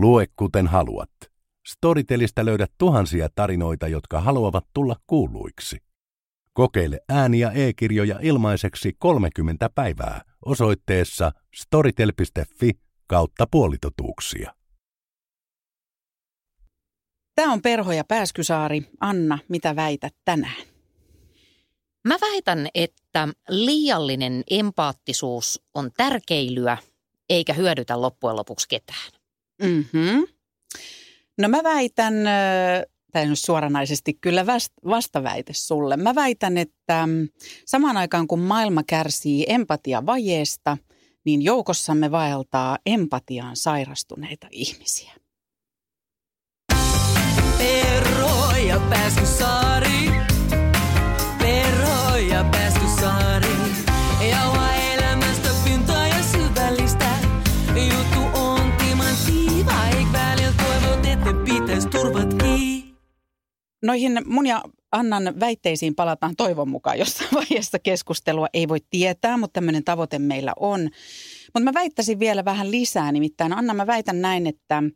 Lue kuten haluat. Storytelistä löydät tuhansia tarinoita, jotka haluavat tulla kuuluiksi. Kokeile ääni- ja e-kirjoja ilmaiseksi 30 päivää osoitteessa storytel.fi kautta puolitotuuksia. Tämä on Perho ja Pääskysaari. Anna, mitä väität tänään? Mä väitän, että liiallinen empaattisuus on tärkeilyä eikä hyödytä loppujen lopuksi ketään. Mm-hmm. No mä väitän, tai nyt suoranaisesti kyllä vastaväite sulle. Mä väitän, että mm, samaan aikaan kun maailma kärsii empatiavajeesta, niin joukossamme vaeltaa empatiaan sairastuneita ihmisiä. Perro ja Pääskysaari. Noihin mun ja Annan väitteisiin palataan toivon mukaan jossain vaiheessa keskustelua. Ei voi tietää, mutta tämmöinen tavoite meillä on. Mutta mä väittäisin vielä vähän lisää. Nimittäin Anna, mä väitän näin, että –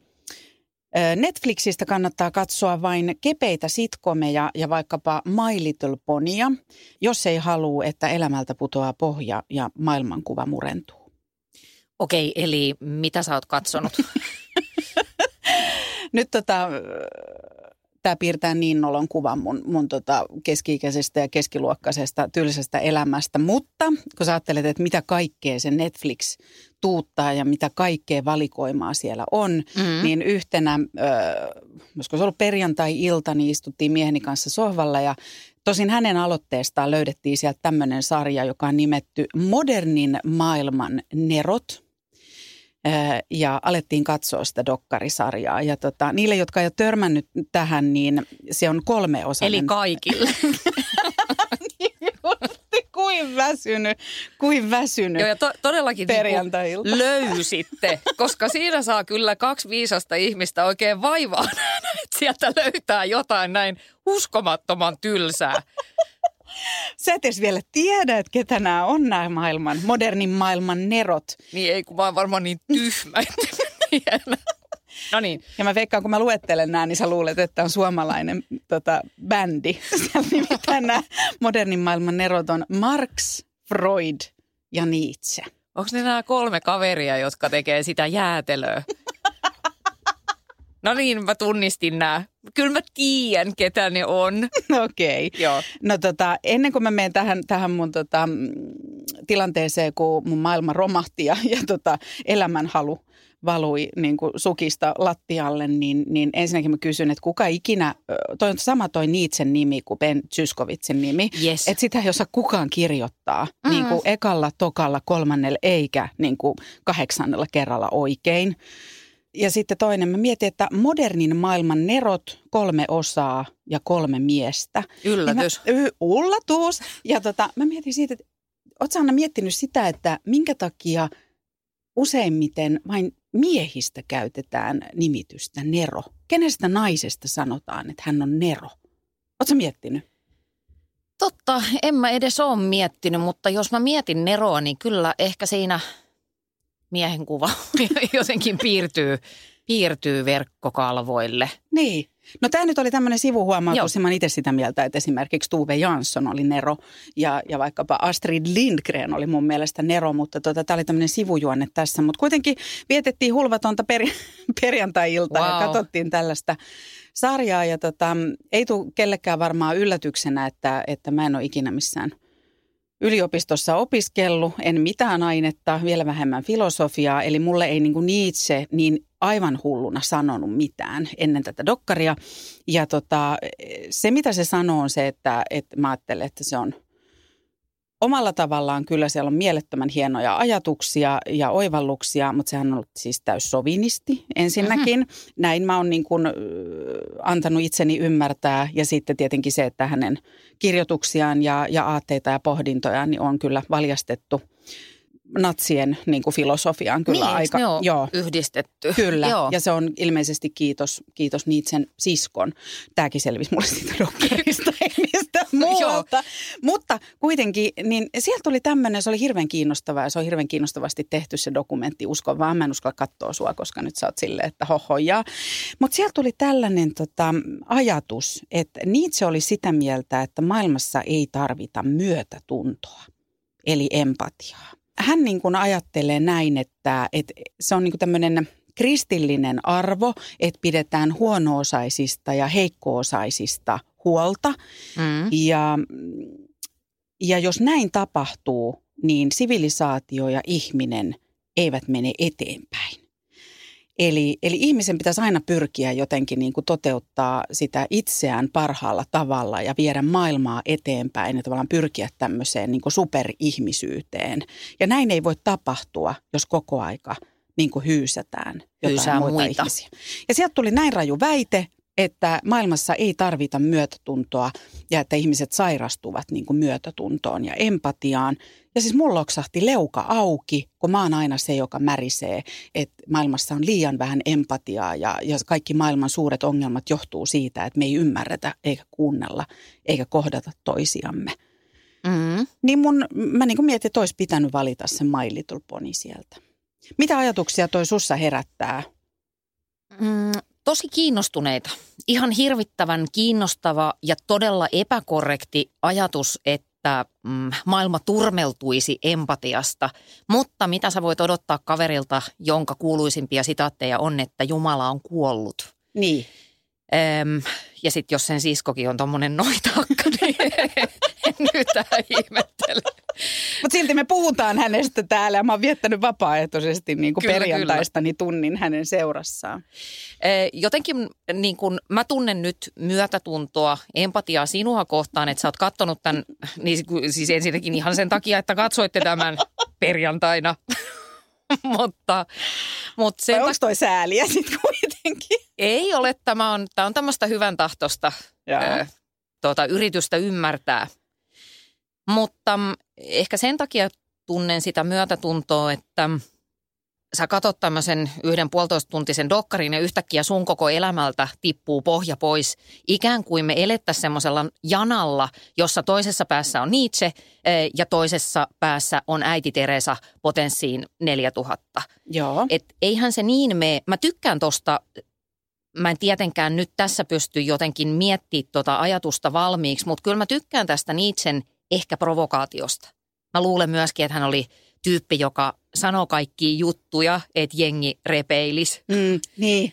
Netflixistä kannattaa katsoa vain kepeitä sitkomeja ja vaikkapa My Little Ponya, jos ei halua, että elämältä putoaa pohja ja maailmankuva murentuu. Okei, eli mitä sä oot katsonut? Nyt tota, tämä piirtää niin nolon kuvan mun, mun tota keski-ikäisestä ja keskiluokkaisesta tylsästä elämästä. Mutta kun sä ajattelet, että mitä kaikkea se Netflix tuuttaa ja mitä kaikkea valikoimaa siellä on, mm-hmm. niin yhtenä, äh, se ollut perjantai-ilta, niin istuttiin mieheni kanssa sohvalla ja Tosin hänen aloitteestaan löydettiin sieltä tämmöinen sarja, joka on nimetty Modernin maailman nerot – ja alettiin katsoa sitä dokkarisarjaa. Ja tota, niille, jotka ei ole törmännyt tähän, niin se on kolme osaa. Eli kaikille. kuin väsynyt, kuin väsynyt Joo, ja to, todellakin niinku perjantai-ilta. Niin löysitte, koska siinä saa kyllä kaksi viisasta ihmistä oikein vaivaa, että sieltä löytää jotain näin uskomattoman tylsää. Sä et edes vielä tiedä, että ketä nämä on nämä maailman, modernin maailman nerot. Niin ei, kun mä oon varmaan niin tyhmä, että No niin. Ja mä veikkaan, kun mä luettelen nämä, niin sä luulet, että on suomalainen tota, bändi. Nimittäin nämä modernin maailman nerot on Marx, Freud ja Nietzsche. Onko ne nämä kolme kaveria, jotka tekee sitä jäätelöä? No niin, mä tunnistin nämä. Kyllä mä tiedän, ketä ne on. Okei. Okay. Joo. No tota, ennen kuin mä menen tähän, tähän mun tota, tilanteeseen, kun mun maailma romahti ja, ja tota, elämänhalu valui niin kuin sukista lattialle, niin, niin ensinnäkin mä kysyn, että kuka ikinä, toi on sama toi Niitsen nimi kuin Ben Zyskovitsin nimi, yes. että sitä ei osaa kukaan kirjoittaa mm. niin kuin ekalla, tokalla, kolmannella eikä niin kuin kahdeksannella kerralla oikein. Ja sitten toinen, mä mietin, että modernin maailman nerot, kolme osaa ja kolme miestä. Yllätys. Mä, y, ullatus. Ja tota, mä mietin siitä, että ootko Anna miettinyt sitä, että minkä takia useimmiten vain miehistä käytetään nimitystä Nero? Kenestä naisesta sanotaan, että hän on Nero? Oletko miettinyt? Totta, en mä edes ole miettinyt, mutta jos mä mietin Neroa, niin kyllä ehkä siinä miehen kuva jotenkin piirtyy, piirtyy verkkokalvoille. Niin. No tämä nyt oli tämmöinen sivuhuomautus, mä itse sitä mieltä, että esimerkiksi Tuve Jansson oli Nero ja, ja vaikkapa Astrid Lindgren oli mun mielestä Nero, mutta tota, tämä oli tämmöinen sivujuonne tässä. Mutta kuitenkin vietettiin hulvatonta per, perjantai-iltaa wow. ja katsottiin tällaista sarjaa ja tota, ei tule kellekään varmaan yllätyksenä, että, että mä en ole ikinä missään yliopistossa opiskellut, en mitään ainetta, vielä vähemmän filosofiaa, eli mulle ei niin Nietzsche niin aivan hulluna sanonut mitään ennen tätä dokkaria. Ja tota, se, mitä se sanoo, on se, että, että mä ajattelen, että se on omalla tavallaan kyllä siellä on mielettömän hienoja ajatuksia ja oivalluksia, mutta sehän on ollut siis täys sovinisti ensinnäkin. Mm-hmm. Näin mä oon niin kuin, antanut itseni ymmärtää ja sitten tietenkin se, että hänen kirjoituksiaan ja, ja aatteita ja pohdintojaan niin on kyllä valjastettu – natsien niin kuin filosofiaan kyllä niin, aika. Ne joo, yhdistetty. kyllä. Joo. Ja se on ilmeisesti kiitos, kiitos Niitsen siskon. Tämäkin selvisi mulle siitä muualta. Mutta kuitenkin, niin sieltä tuli tämmöinen, se oli hirveän kiinnostavaa ja se on hirveän kiinnostavasti tehty se dokumentti. Uskon vaan, mä en uskalla katsoa sua, koska nyt sä oot silleen, että hohoja. Mutta sieltä tuli tällainen tota, ajatus, että Nietzsche oli sitä mieltä, että maailmassa ei tarvita myötätuntoa, eli empatiaa hän niin kuin ajattelee näin, että, että se on niin kuin tämmöinen kristillinen arvo, että pidetään huono-osaisista ja heikko-osaisista huolta. Mm. Ja, ja jos näin tapahtuu, niin sivilisaatio ja ihminen eivät mene eteenpäin. Eli, eli ihmisen pitäisi aina pyrkiä jotenkin niin kuin toteuttaa sitä itseään parhaalla tavalla ja viedä maailmaa eteenpäin ja tavallaan pyrkiä tämmöiseen niin kuin superihmisyyteen. Ja näin ei voi tapahtua, jos koko aika niin kuin hyysätään jotain Hyysää muita, muita. ihmisiä. Ja sieltä tuli näin raju väite, että maailmassa ei tarvita myötätuntoa ja että ihmiset sairastuvat niin kuin myötätuntoon ja empatiaan. Ja siis mulla loksahti leuka auki, kun mä oon aina se, joka märisee, että maailmassa on liian vähän empatiaa ja, ja kaikki maailman suuret ongelmat johtuu siitä, että me ei ymmärretä eikä kuunnella eikä kohdata toisiamme. Mm. Niin mun, mä niin kuin mietin, että olisi pitänyt valita se My Little Pony sieltä. Mitä ajatuksia toi sussa herättää? Mm, tosi kiinnostuneita. Ihan hirvittävän kiinnostava ja todella epäkorrekti ajatus, että mm, maailma turmeltuisi empatiasta. Mutta mitä sä voit odottaa kaverilta, jonka kuuluisimpia sitaatteja on, että Jumala on kuollut. Niin. Öm, ja sitten jos sen siskokin on tommonen noitakka, niin en nyt ihmettele. Mutta silti me puhutaan hänestä täällä ja mä oon viettänyt vapaaehtoisesti niin kuin Kyllä, perjantaistani tunnin hänen seurassaan. Jotenkin niin kun mä tunnen nyt myötätuntoa, empatiaa sinua kohtaan, että sä oot kattonut tämän, niin siis ensinnäkin ihan sen takia, että katsoitte tämän perjantaina. mutta, mutta sen Vai onko toi sääliä sitten kuitenkin? Ei ole, tämä on, tämä on tämmöistä hyvän tahtosta ö, tuota, yritystä ymmärtää. Mutta mm, ehkä sen takia tunnen sitä myötätuntoa, että sä katot tämmöisen yhden puolitoista tuntisen dokkarin ja yhtäkkiä sun koko elämältä tippuu pohja pois. Ikään kuin me elettäisiin semmoisella janalla, jossa toisessa päässä on Nietzsche eh, ja toisessa päässä on äiti Teresa potenssiin 4000. Joo. Et eihän se niin mene. Mä tykkään tosta, mä en tietenkään nyt tässä pysty jotenkin miettimään tota ajatusta valmiiksi, mutta kyllä mä tykkään tästä Nietzschen ehkä provokaatiosta. Mä luulen myöskin, että hän oli tyyppi, joka sanoo kaikki juttuja, että jengi repeilis. Mm, niin.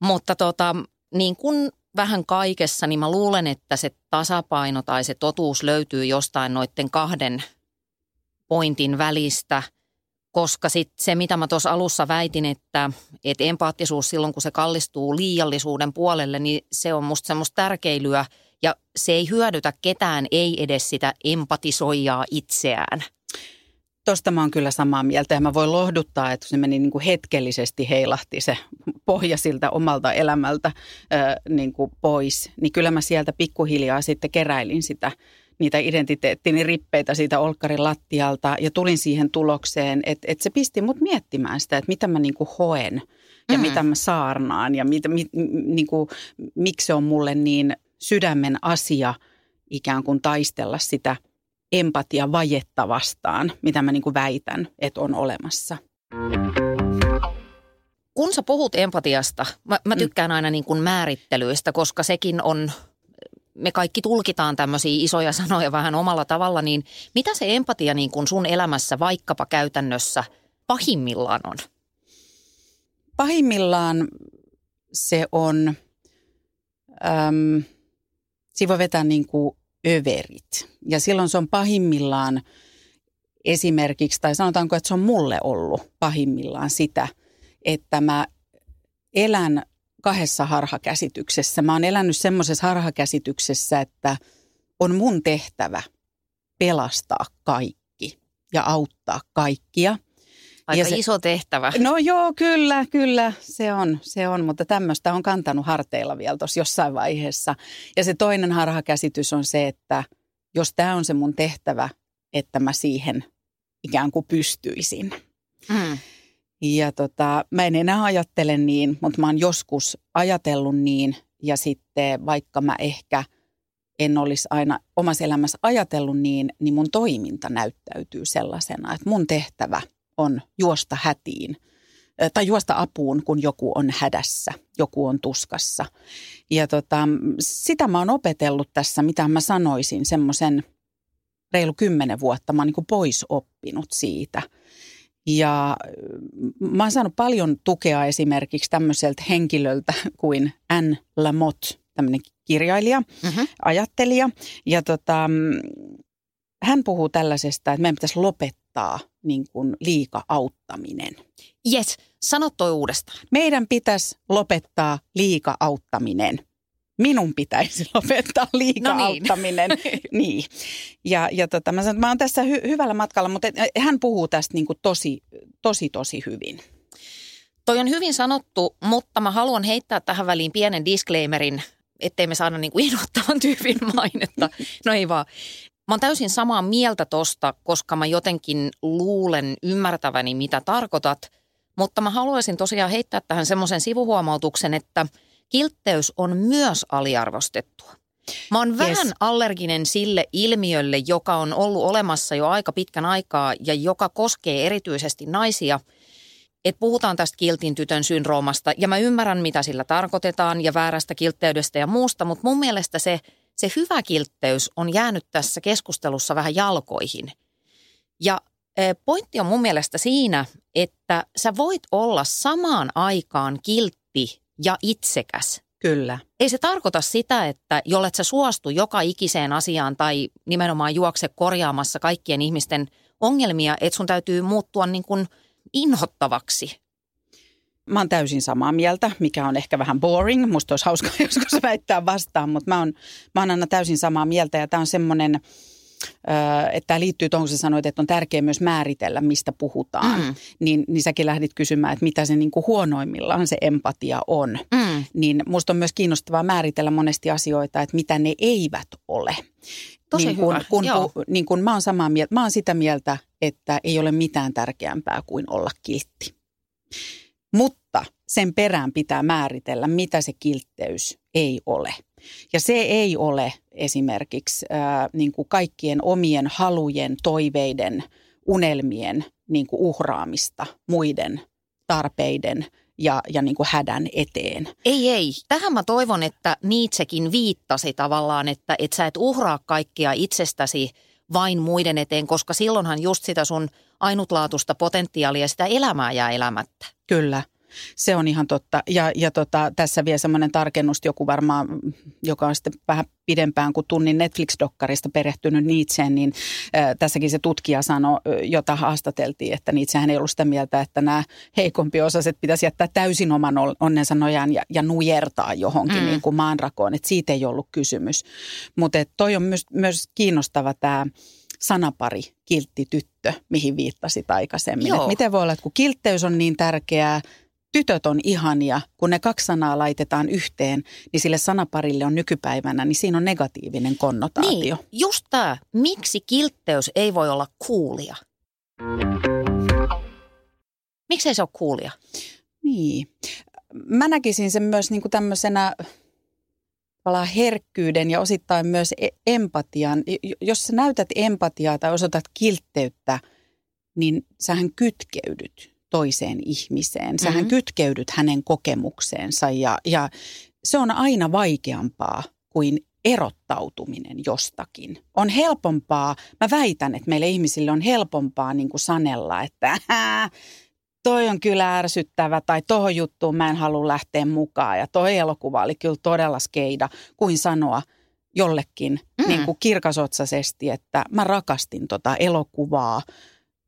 Mutta tota, niin kuin vähän kaikessa, niin mä luulen, että se tasapaino tai se totuus löytyy jostain noiden kahden pointin välistä, koska sit se, mitä mä tuossa alussa väitin, että, että empaattisuus silloin, kun se kallistuu liiallisuuden puolelle, niin se on musta semmoista tärkeilyä ja se ei hyödytä ketään, ei edes sitä empatisoijaa itseään. Tosta mä oon kyllä samaa mieltä ja mä voin lohduttaa, että se meni niin kuin hetkellisesti heilahti se pohja siltä omalta elämältä ö, niin kuin pois. Niin kyllä mä sieltä pikkuhiljaa sitten keräilin sitä niitä identiteettini rippeitä siitä olkkarin lattialta ja tulin siihen tulokseen, että, että se pisti mut miettimään sitä, että mitä mä niin kuin hoen ja Mm. mitä mä saarnaan ja mitä, mi, niin kuin, miksi se on mulle niin sydämen asia ikään kuin taistella sitä empatia vajetta vastaan, mitä mä niin kuin väitän, että on olemassa. Kun sä puhut empatiasta, mä, mä tykkään aina niin kuin määrittelyistä, koska sekin on, me kaikki tulkitaan tämmöisiä isoja sanoja vähän omalla tavalla, niin mitä se empatia niin kuin sun elämässä vaikkapa käytännössä pahimmillaan on? Pahimmillaan se on, äm, siinä voi vetää niin kuin överit. Ja silloin se on pahimmillaan esimerkiksi, tai sanotaanko, että se on mulle ollut pahimmillaan sitä, että mä elän kahdessa harhakäsityksessä. Mä oon elänyt semmoisessa harhakäsityksessä, että on mun tehtävä pelastaa kaikki ja auttaa kaikkia. Aika se- iso tehtävä. No joo, kyllä, kyllä, se on, se on, mutta tämmöistä on kantanut harteilla vielä tuossa jossain vaiheessa. Ja se toinen harhakäsitys on se, että jos tämä on se mun tehtävä, että mä siihen ikään kuin pystyisin. Mm. Ja tota, mä en enää ajattele niin, mutta mä oon joskus ajatellut niin ja sitten vaikka mä ehkä en olisi aina omassa elämässä ajatellut niin, niin mun toiminta näyttäytyy sellaisena, että mun tehtävä on juosta hätiin tai juosta apuun, kun joku on hädässä, joku on tuskassa. Ja tota, sitä mä oon opetellut tässä, mitä mä sanoisin, semmoisen reilu kymmenen vuotta. Mä oon niin pois oppinut siitä. Ja mm, mä oon saanut paljon tukea esimerkiksi tämmöiseltä henkilöltä kuin Anne Lamotte, tämmöinen kirjailija, Mm-hmm. ajattelija. Ja tota, mm, hän puhuu tällaisesta, että meidän pitäisi lopettaa niin kuin liika auttaminen. Jes, sano toi uudestaan. Meidän pitäisi lopettaa liika auttaminen. Minun pitäisi lopettaa liika No niin. auttaminen. niin. Ja, ja tota, mä sanon, mä oon tässä hy- hyvällä matkalla, mutta et- hän puhuu tästä niin kuin tosi, tosi, tosi hyvin. Toi on hyvin sanottu, mutta mä haluan heittää tähän väliin pienen disclaimerin, ettei me saada niin kuin tyypin mainetta. No ei vaan. Mä oon täysin samaa mieltä tosta, koska mä jotenkin luulen ymmärtäväni, mitä tarkoitat. Mutta mä haluaisin tosiaan heittää tähän semmoisen sivuhuomautuksen, että kiltteys on myös aliarvostettua. Mä oon Yes. vähän allerginen sille ilmiölle, joka on ollut olemassa jo aika pitkän aikaa ja joka koskee erityisesti naisia – että puhutaan tästä kiltin tytön syndroomasta ja mä ymmärrän, mitä sillä tarkoitetaan ja väärästä kiltteydestä ja muusta, mutta mun mielestä se, se hyvä kiltteys on jäänyt tässä keskustelussa vähän jalkoihin. Ja eh, pointti on mun mielestä siinä, että sä voit olla samaan aikaan kiltti ja itsekäs. Kyllä. Ei se tarkoita sitä, että jollet sä suostu joka ikiseen asiaan tai nimenomaan juokse korjaamassa kaikkien ihmisten ongelmia, että sun täytyy muuttua niin kuin inhottavaksi. Mä oon täysin samaa mieltä, mikä on ehkä vähän boring. Musta olisi hauska joskus väittää vastaan, mutta mä oon, mä oon aina täysin samaa mieltä. Ja tämä on semmoinen, että tämä liittyy tuohon, kun sä sanoit, että on tärkeää myös määritellä, mistä puhutaan. Mm. Niin, niin säkin lähdit kysymään, että mitä se niin kuin huonoimmillaan se empatia on. Mm. Niin musta on myös kiinnostavaa määritellä monesti asioita, että mitä ne eivät ole. Tosi niin kun, hyvä, kun, joo. niin kun mä oon samaa mieltä, mä oon sitä mieltä, että ei ole mitään tärkeämpää kuin olla kiltti. Mutta sen perään pitää määritellä, mitä se kiltteys ei ole. Ja se ei ole esimerkiksi ää, niin kuin kaikkien omien halujen, toiveiden, unelmien niin kuin uhraamista muiden tarpeiden ja, ja niin kuin hädän eteen. Ei, ei. Tähän mä toivon, että Nietzschekin viittasi tavallaan, että et sä et uhraa kaikkea itsestäsi vain muiden eteen, koska silloinhan just sitä sun ainutlaatuista potentiaalia, sitä elämää jää elämättä. Kyllä, se on ihan totta. Ja, ja tota, tässä vielä semmoinen tarkennus, joku varmaan, joka on sitten vähän pidempään kuin tunnin Netflix-dokkarista perehtynyt Nietzscheen, niin äh, tässäkin se tutkija sanoi, jota haastateltiin, että Nietzschehän ei ollut sitä mieltä, että nämä heikompi osaset pitäisi jättää täysin oman onnensa nojaan ja, ja nujertaa johonkin mm. niin kuin maanrakoon, että siitä ei ollut kysymys. Mutta toi on myös, myös kiinnostava tämä sanapari kiltti tyttö, mihin viittasit aikaisemmin. Joo. Et miten voi olla, että kun kiltteys on niin tärkeää, tytöt on ihania, kun ne kaksi sanaa laitetaan yhteen, niin sille sanaparille on nykypäivänä, niin siinä on negatiivinen konnotaatio. Niin, just tämä. Miksi kiltteys ei voi olla kuulia? Miksi ei se ole kuulia? Niin. Mä näkisin sen myös niin kuin tämmöisenä tavallaan herkkyyden ja osittain myös e- empatian. Jos sä näytät empatiaa tai osoitat kiltteyttä, niin sähän kytkeydyt toiseen ihmiseen. Sähän Mhm. mm-hmm. kytkeydyt hänen kokemukseensa ja, ja se on aina vaikeampaa kuin erottautuminen jostakin. On helpompaa, mä väitän, että meille ihmisille on helpompaa niin kuin sanella, että toi on kyllä ärsyttävä tai tohon juttuun mä en halua lähteä mukaan ja toi elokuva oli kyllä todella skeida, kuin sanoa jollekin Mm. niin kuin kirkasotsaisesti, että mä rakastin tota elokuvaa.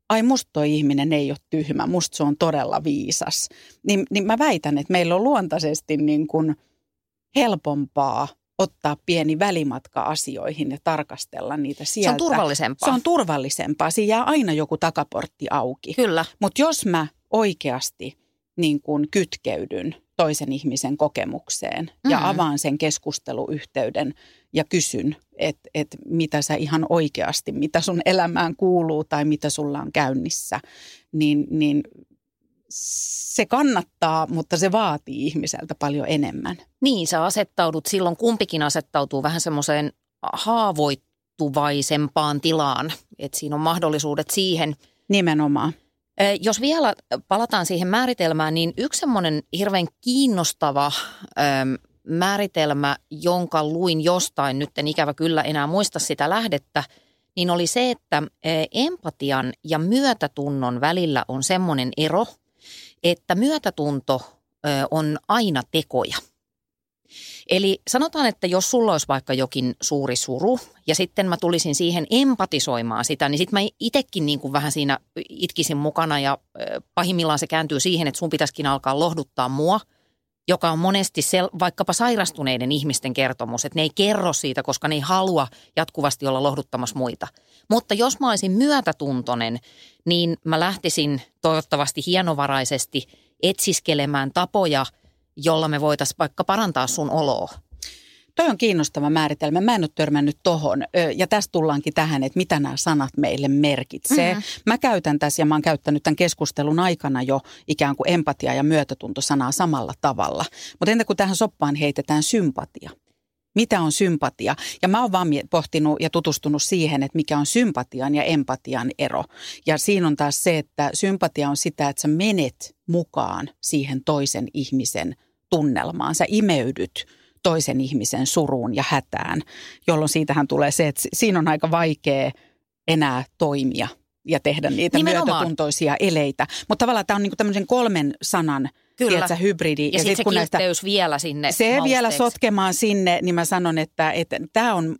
Ai musta toi ihminen ei ole tyhmä, musta se on todella viisas. Niin, niin mä väitän, että meillä on luontaisesti niin kuin helpompaa ottaa pieni välimatka asioihin ja tarkastella niitä sieltä. Se on turvallisempaa. Se on turvallisempaa. Siinä jää aina joku takaportti auki. Kyllä. Mutta jos mä oikeasti niin kun kytkeydyn toisen ihmisen kokemukseen mm. ja avaan sen keskusteluyhteyden ja kysyn, että et mitä sä ihan oikeasti, mitä sun elämään kuuluu tai mitä sulla on käynnissä, niin, niin se kannattaa, mutta se vaatii ihmiseltä paljon enemmän. Niin, sä asettaudut silloin, kumpikin asettautuu vähän semmoiseen haavoittuvaisempaan tilaan, että siinä on mahdollisuudet siihen. Nimenomaan. Jos vielä palataan siihen määritelmään, niin yksi semmoinen hirveän kiinnostava määritelmä, jonka luin jostain, nyt en ikävä kyllä enää muista sitä lähdettä, niin oli se, että empatian ja myötätunnon välillä on semmoinen ero, että myötätunto on aina tekoja. Eli sanotaan, että jos sulla olisi vaikka jokin suuri suru ja sitten mä tulisin siihen empatisoimaan sitä, niin sitten mä itsekin niin kuin vähän siinä itkisin mukana ja pahimmillaan se kääntyy siihen, että sun pitäisikin alkaa lohduttaa mua – joka on monesti sel, vaikkapa sairastuneiden ihmisten kertomus, että ne ei kerro siitä, koska ne ei halua jatkuvasti olla lohduttamassa muita. Mutta jos mä olisin myötätuntoinen, niin mä lähtisin toivottavasti hienovaraisesti etsiskelemään tapoja, jolla me voitaisiin vaikka parantaa sun oloa. Toi on kiinnostava määritelmä. Mä en ole törmännyt tohon. Ja tästä tullaankin tähän, että mitä nämä sanat meille merkitsee. Mm-hmm. Mä käytän tässä ja mä oon käyttänyt tämän keskustelun aikana jo ikään kuin empatia ja myötätunto sanaa samalla tavalla. Mutta entä kun tähän soppaan heitetään sympatia? Mitä on sympatia? Ja mä oon vaan pohtinut ja tutustunut siihen, että mikä on sympatian ja empatian ero. Ja siinä on taas se, että sympatia on sitä, että sä menet mukaan siihen toisen ihmisen tunnelmaan. Sä imeydyt toisen ihmisen suruun ja hätään, jolloin siitähän tulee se, että siinä on aika vaikea enää toimia ja tehdä niitä Nimenomaan. myötätuntoisia eleitä. Mutta tavallaan tämä on niin tämmöisen kolmen sanan – Kyllä. Tiedätkö, hybridi. Ja, ja sitten sit, se kun näistä, vielä sinne Se mausteeksi. vielä sotkemaan sinne, niin mä sanon, että, että tämä on,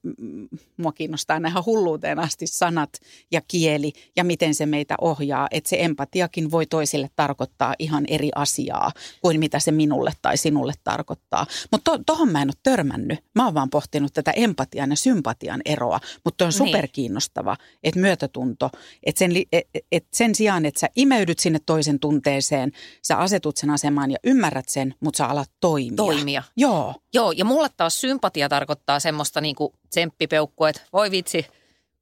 mua kiinnostaa nähdä hulluuteen asti sanat ja kieli ja miten se meitä ohjaa. Että se empatiakin voi toisille tarkoittaa ihan eri asiaa kuin mitä se minulle tai sinulle tarkoittaa. Mutta to, tohon mä en ole törmännyt. Mä oon vaan pohtinut tätä empatian ja sympatian eroa, mutta on niin. superkiinnostava, niin. että myötätunto, että sen, et, et sen sijaan, että sä imeydyt sinne toisen tunteeseen, sä asetut sen asemaan asemaan ja ymmärrät sen, mutta sä alat toimia. Toimia. Joo. Joo, ja mulle taas sympatia tarkoittaa semmoista niinku tsemppipeukkua, että voi vitsi,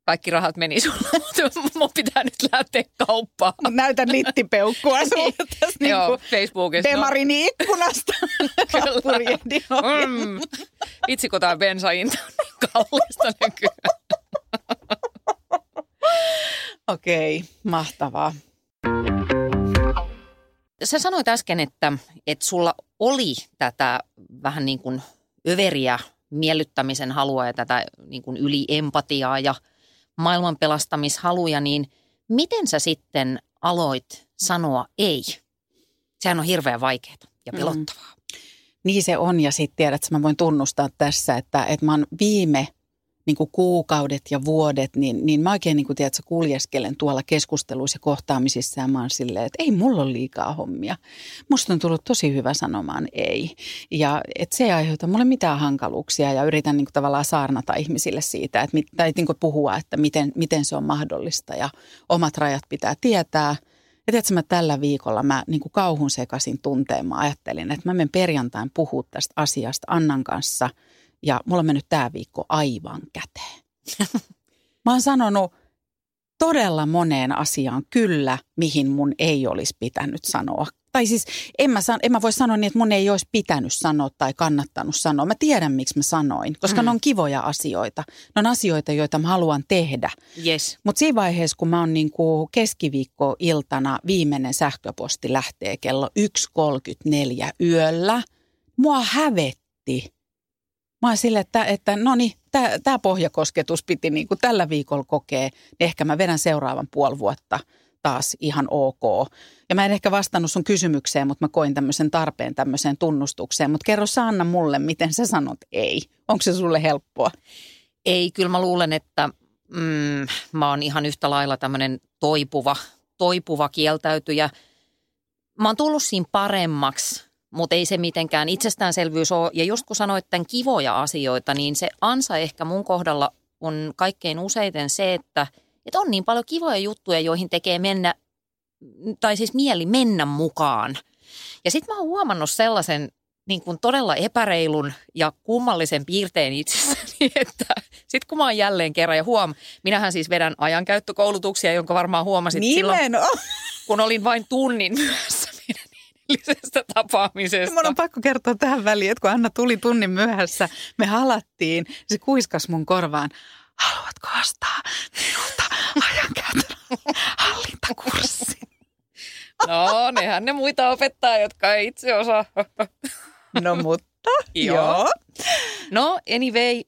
kaikki rahat meni sulla, mutta mun pitää nyt lähteä kauppaan. Näytä nittipeukkua sulle niin. tässä niin Joo, Facebookissa. Demarin no. ikkunasta. Kyllä. mm. Vitsi, kun tämä bensainta on niin kallista nykyään. Okei, okay, mahtavaa sä sanoit äsken, että, että sulla oli tätä vähän niin kuin överiä miellyttämisen halua ja tätä niin kuin yliempatiaa ja maailman pelastamishaluja, niin miten sä sitten aloit sanoa ei? Sehän on hirveän vaikeaa ja mm. pelottavaa. Mm. Niin se on ja sitten tiedät, että mä voin tunnustaa tässä, että, että mä oon viime niin kuin kuukaudet ja vuodet, niin, niin mä oikein niin kuin, tiedät, kuljeskelen tuolla keskusteluissa ja kohtaamisissa ja mä oon silleen, että ei mulla ole liikaa hommia. Musta on tullut tosi hyvä sanomaan ei. Ja että se ei aiheuta mulle mitään hankaluuksia ja yritän niin kuin, tavallaan saarnata ihmisille siitä, että, tai niin kuin, puhua, että miten, miten se on mahdollista ja omat rajat pitää tietää. Ja tiedätkö, mä tällä viikolla mä niin kuin kauhun sekaisin tunteen, mä ajattelin, että mä menen perjantain puhua tästä asiasta Annan kanssa – ja mulla on mennyt tämä viikko aivan käteen. Mä oon sanonut todella moneen asiaan kyllä, mihin mun ei olisi pitänyt sanoa. Tai siis en mä, san, en mä voi sanoa niin, että mun ei olisi pitänyt sanoa tai kannattanut sanoa. Mä tiedän, miksi mä sanoin, koska mm. ne on kivoja asioita. Ne on asioita, joita mä haluan tehdä. Yes. Mutta siinä vaiheessa, kun mä oon niin keskiviikko-iltana, viimeinen sähköposti lähtee kello 1.34 yöllä, mua hävetti Mä oon sille, että, että no niin, tämä pohjakosketus piti niin kuin tällä viikolla kokea. Niin ehkä mä vedän seuraavan puoli vuotta taas ihan ok. Ja mä en ehkä vastannut sun kysymykseen, mutta mä koin tämmöisen tarpeen tämmöiseen tunnustukseen. Mutta kerro Sanna mulle, miten sä sanot ei. Onko se sulle helppoa? Ei, kyllä mä luulen, että mm, mä oon ihan yhtä lailla tämmöinen toipuva, toipuva kieltäytyjä. Mä oon tullut siinä paremmaksi mutta ei se mitenkään itsestäänselvyys ole. Ja just kun sanoit tämän kivoja asioita, niin se ansa ehkä mun kohdalla on kaikkein useiten se, että, että on niin paljon kivoja juttuja, joihin tekee mennä, tai siis mieli mennä mukaan. Ja sitten mä oon huomannut sellaisen niin kuin todella epäreilun ja kummallisen piirteen itsessäni, että sitten kun mä oon jälleen kerran ja huom, minähän siis vedän ajankäyttökoulutuksia, jonka varmaan huomasit silloin, Nimenomaan. kun olin vain tunnin edellisestä tapaamisesta. Mun on pakko kertoa tähän väliin, että kun Anna tuli tunnin myöhässä, me halattiin, se kuiskas mun korvaan, haluatko ostaa minulta ajankäytön hallintakurssi? No, nehän ne muita opettaa, jotka ei itse osaa. No mutta, Joo. joo. No, anyway,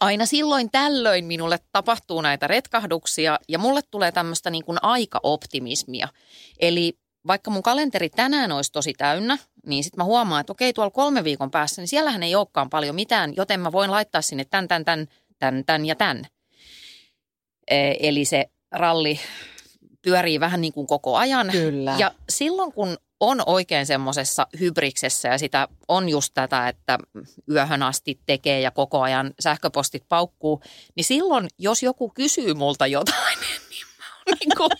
aina silloin tällöin minulle tapahtuu näitä retkahduksia ja mulle tulee tämmöistä niin kuin aikaoptimismia. Eli vaikka mun kalenteri tänään olisi tosi täynnä, niin sitten mä huomaan, että okei, tuolla kolme viikon päässä, niin siellähän ei olekaan paljon mitään, joten mä voin laittaa sinne tän, tän, tän, tän, tän ja tän. E- Eli se ralli pyörii vähän niin kuin koko ajan. Kyllä. Ja silloin kun on oikein semmoisessa hybriksessä ja sitä on just tätä, että yöhön asti tekee ja koko ajan sähköpostit paukkuu, niin silloin jos joku kysyy multa jotain, niin kuin,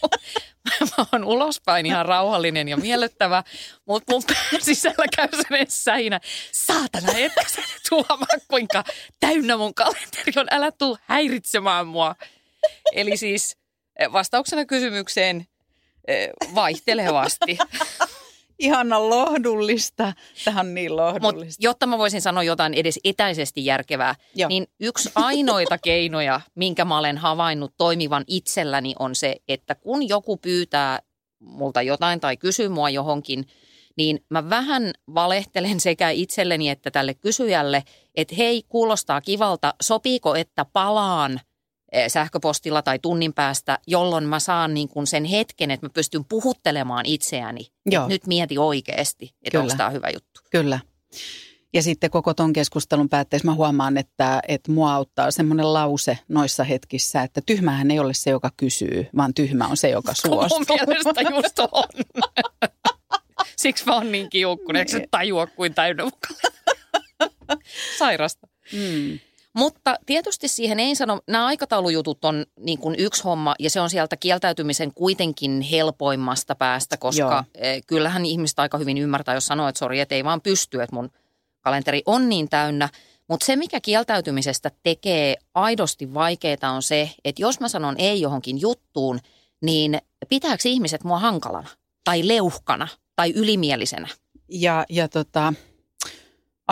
mä oon ulospäin ihan rauhallinen ja miellyttävä, mutta mun sisällä käy sellainen säinä, saatana, etkä sä nyt huomaa, kuinka täynnä mun kalenteri on, älä tuu häiritsemään mua. Eli siis eh, vastauksena kysymykseen eh, vaihtelevasti. Ihana lohdullista. Tähän on niin lohdullista. jotta mä voisin sanoa jotain edes etäisesti järkevää, Joo. niin yksi ainoita keinoja, minkä mä olen havainnut toimivan itselläni on se, että kun joku pyytää multa jotain tai kysyy mua johonkin, niin mä vähän valehtelen sekä itselleni että tälle kysyjälle, että hei, kuulostaa kivalta, sopiiko, että palaan sähköpostilla tai tunnin päästä, jolloin mä saan niin kuin sen hetken, että mä pystyn puhuttelemaan itseäni. Joo. Nyt mieti oikeasti, että onko tämä hyvä juttu. Kyllä. Ja sitten koko ton keskustelun päätteeksi mä huomaan, että, että mua auttaa semmoinen lause noissa hetkissä, että tyhmähän ei ole se, joka kysyy, vaan tyhmä on se, joka suostuu. Mun mielestä just on. Siksi mä oon niin kiukkunen, eikö se tajua kuin täynnä. Sairasta. Mm. Mutta tietysti siihen ei sano, nämä aikataulujutut on niin kuin yksi homma ja se on sieltä kieltäytymisen kuitenkin helpoimmasta päästä, koska eh, kyllähän ihmiset aika hyvin ymmärtää, jos sanoo, että sori, että ei vaan pysty, että mun kalenteri on niin täynnä. Mutta se, mikä kieltäytymisestä tekee aidosti vaikeaa on se, että jos mä sanon ei johonkin juttuun, niin pitääkö ihmiset mua hankalana tai leuhkana tai ylimielisenä? Ja, ja tota,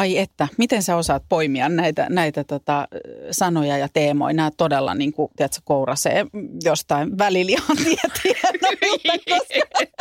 ai että, miten sä osaat poimia näitä, näitä tota, sanoja ja teemoja? Nämä todella niin kuin, tiedätkö, kourasee jostain välilihan koska,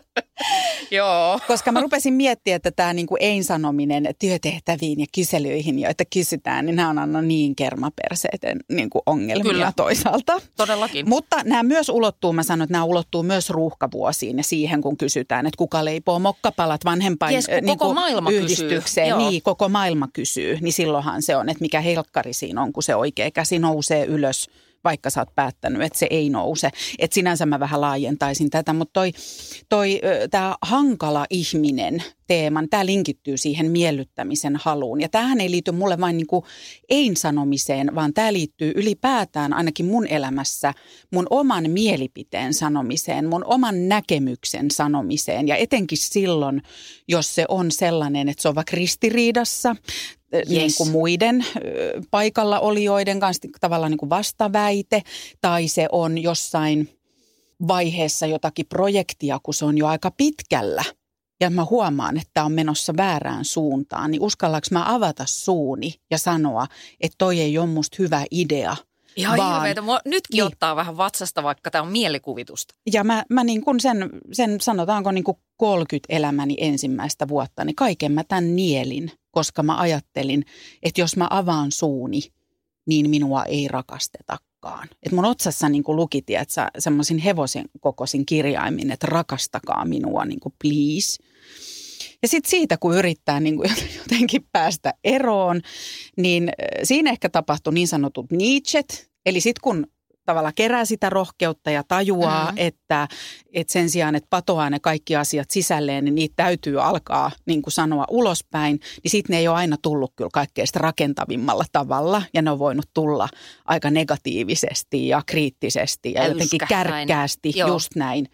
Joo. koska mä rupesin miettimään, että tämä niin kuin ei-sanominen työtehtäviin ja kyselyihin, joita kysytään, niin nämä on aina niin kermaperseiden niin kuin ongelmia Kyllä. toisaalta. Todellakin. Mutta nämä myös ulottuu, mä sanon, että nämä ulottuu myös ruuhkavuosiin ja siihen, kun kysytään, että kuka leipoo mokkapalat vanhempain Jes, kun äh, koko maailma kysyy. yhdistykseen. Joo. Niin, koko maailma kysyy. Niin silloinhan se on, että mikä helkkari siinä on, kun se oikea käsi nousee ylös, vaikka sä oot päättänyt, että se ei nouse. Että sinänsä mä vähän laajentaisin tätä, mutta toi, toi tämä hankala ihminen teeman, tämä linkittyy siihen miellyttämisen haluun. Ja tämähän ei liity mulle vain niin ei-sanomiseen, vaan tämä liittyy ylipäätään ainakin mun elämässä mun oman mielipiteen sanomiseen, mun oman näkemyksen sanomiseen. Ja etenkin silloin, jos se on sellainen, että se on vaikka ristiriidassa yes. niin kuin muiden paikalla olijoiden kanssa tavallaan niin kuin vastaväite, tai se on jossain vaiheessa jotakin projektia, kun se on jo aika pitkällä ja mä huomaan, että on menossa väärään suuntaan, niin uskallanko mä avata suuni ja sanoa, että toi ei ole musta hyvä idea. Ihan vaan- hirveetä. Mua nytkin Niin. ottaa vähän vatsasta, vaikka tämä on mielikuvitusta. Ja mä, mä niin kuin sen, sen sanotaanko niin kuin 30 elämäni ensimmäistä vuotta, niin kaiken mä tämän nielin, koska mä ajattelin, että jos mä avaan suuni, niin minua ei rakastetakaan. Et mun otsassa niin luki, että semmoisin hevosen kokoisin kirjaimin, että rakastakaa minua niin kuin please. Ja sitten siitä, kun yrittää niin kuin jotenkin päästä eroon, niin äh, siinä ehkä tapahtui niin sanotut Nietzschet. Eli sitten kun tavalla kerää sitä rohkeutta ja tajuaa, mm. että, että sen sijaan, että patoaa ne kaikki asiat sisälleen, niin niitä täytyy alkaa niin kuin sanoa ulospäin, niin sitten ne ei ole aina tullut kyllä kaikkein rakentavimmalla tavalla ja ne on voinut tulla aika negatiivisesti ja kriittisesti ja jotenkin kärkkäästi, Joo. just näin.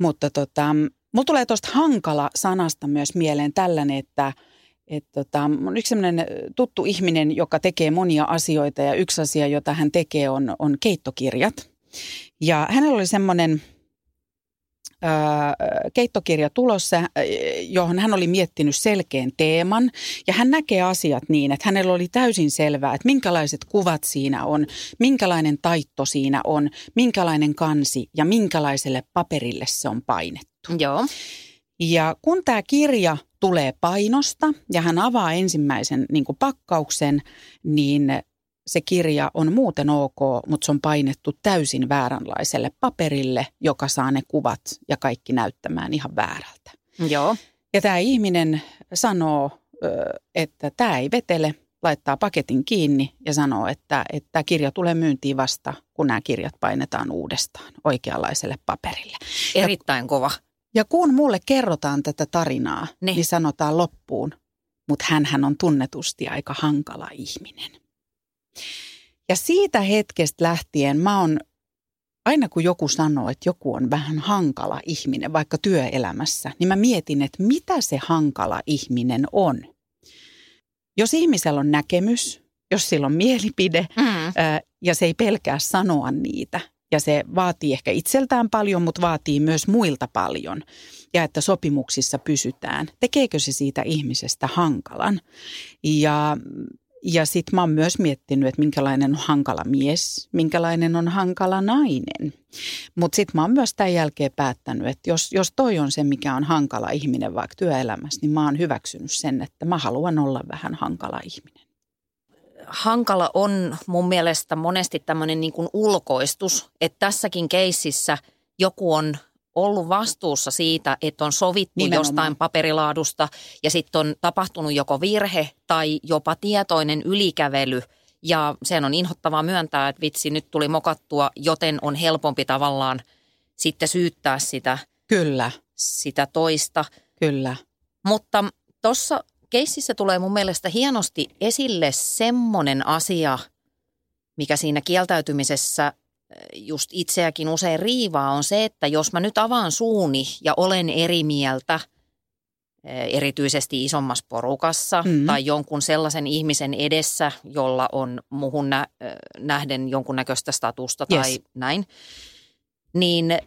Mutta tota, mulla tulee tuosta hankala sanasta myös mieleen tällainen, että – et tota, on yksi sellainen tuttu ihminen, joka tekee monia asioita ja yksi asia, jota hän tekee, on, on keittokirjat. Ja hänellä oli semmoinen keittokirja tulossa, johon hän oli miettinyt selkeän teeman. Ja hän näkee asiat niin, että hänellä oli täysin selvää, että minkälaiset kuvat siinä on, minkälainen taitto siinä on, minkälainen kansi ja minkälaiselle paperille se on painettu. Joo. Ja kun tämä kirja tulee painosta ja hän avaa ensimmäisen niin kuin pakkauksen, niin se kirja on muuten ok, mutta se on painettu täysin vääränlaiselle paperille, joka saa ne kuvat ja kaikki näyttämään ihan väärältä. Joo. Ja tämä ihminen sanoo, että tämä ei vetele, laittaa paketin kiinni ja sanoo, että, että tämä kirja tulee myyntiin vasta, kun nämä kirjat painetaan uudestaan oikeanlaiselle paperille. Erittäin ja, kova. Ja kun mulle kerrotaan tätä tarinaa, ne. niin sanotaan loppuun, mutta hän on tunnetusti aika hankala ihminen. Ja siitä hetkestä lähtien mä oon, aina kun joku sanoo, että joku on vähän hankala ihminen, vaikka työelämässä, niin mä mietin, että mitä se hankala ihminen on. Jos ihmisellä on näkemys, jos sillä on mielipide mm. ää, ja se ei pelkää sanoa niitä, ja se vaatii ehkä itseltään paljon, mutta vaatii myös muilta paljon. Ja että sopimuksissa pysytään. Tekeekö se siitä ihmisestä hankalan? Ja, ja sitten mä oon myös miettinyt, että minkälainen on hankala mies, minkälainen on hankala nainen. Mutta sitten mä oon myös tämän jälkeen päättänyt, että jos, jos toi on se, mikä on hankala ihminen vaikka työelämässä, niin mä oon hyväksynyt sen, että mä haluan olla vähän hankala ihminen hankala on mun mielestä monesti tämmöinen niin kuin ulkoistus, että tässäkin keississä joku on ollut vastuussa siitä, että on sovittu Nimenomaan. jostain paperilaadusta ja sitten on tapahtunut joko virhe tai jopa tietoinen ylikävely. Ja sen on inhottavaa myöntää, että vitsi nyt tuli mokattua, joten on helpompi tavallaan sitten syyttää sitä, Kyllä. sitä toista. Kyllä. Mutta tuossa keississä tulee mun mielestä hienosti esille semmoinen asia, mikä siinä kieltäytymisessä eh, just itseäkin usein riivaa, on se, että jos mä nyt avaan suuni ja olen eri mieltä, eh, erityisesti isommassa porukassa mm. tai jonkun sellaisen ihmisen edessä, jolla on muhun nä- eh, nähden jonkunnäköistä statusta tai yes. näin, niin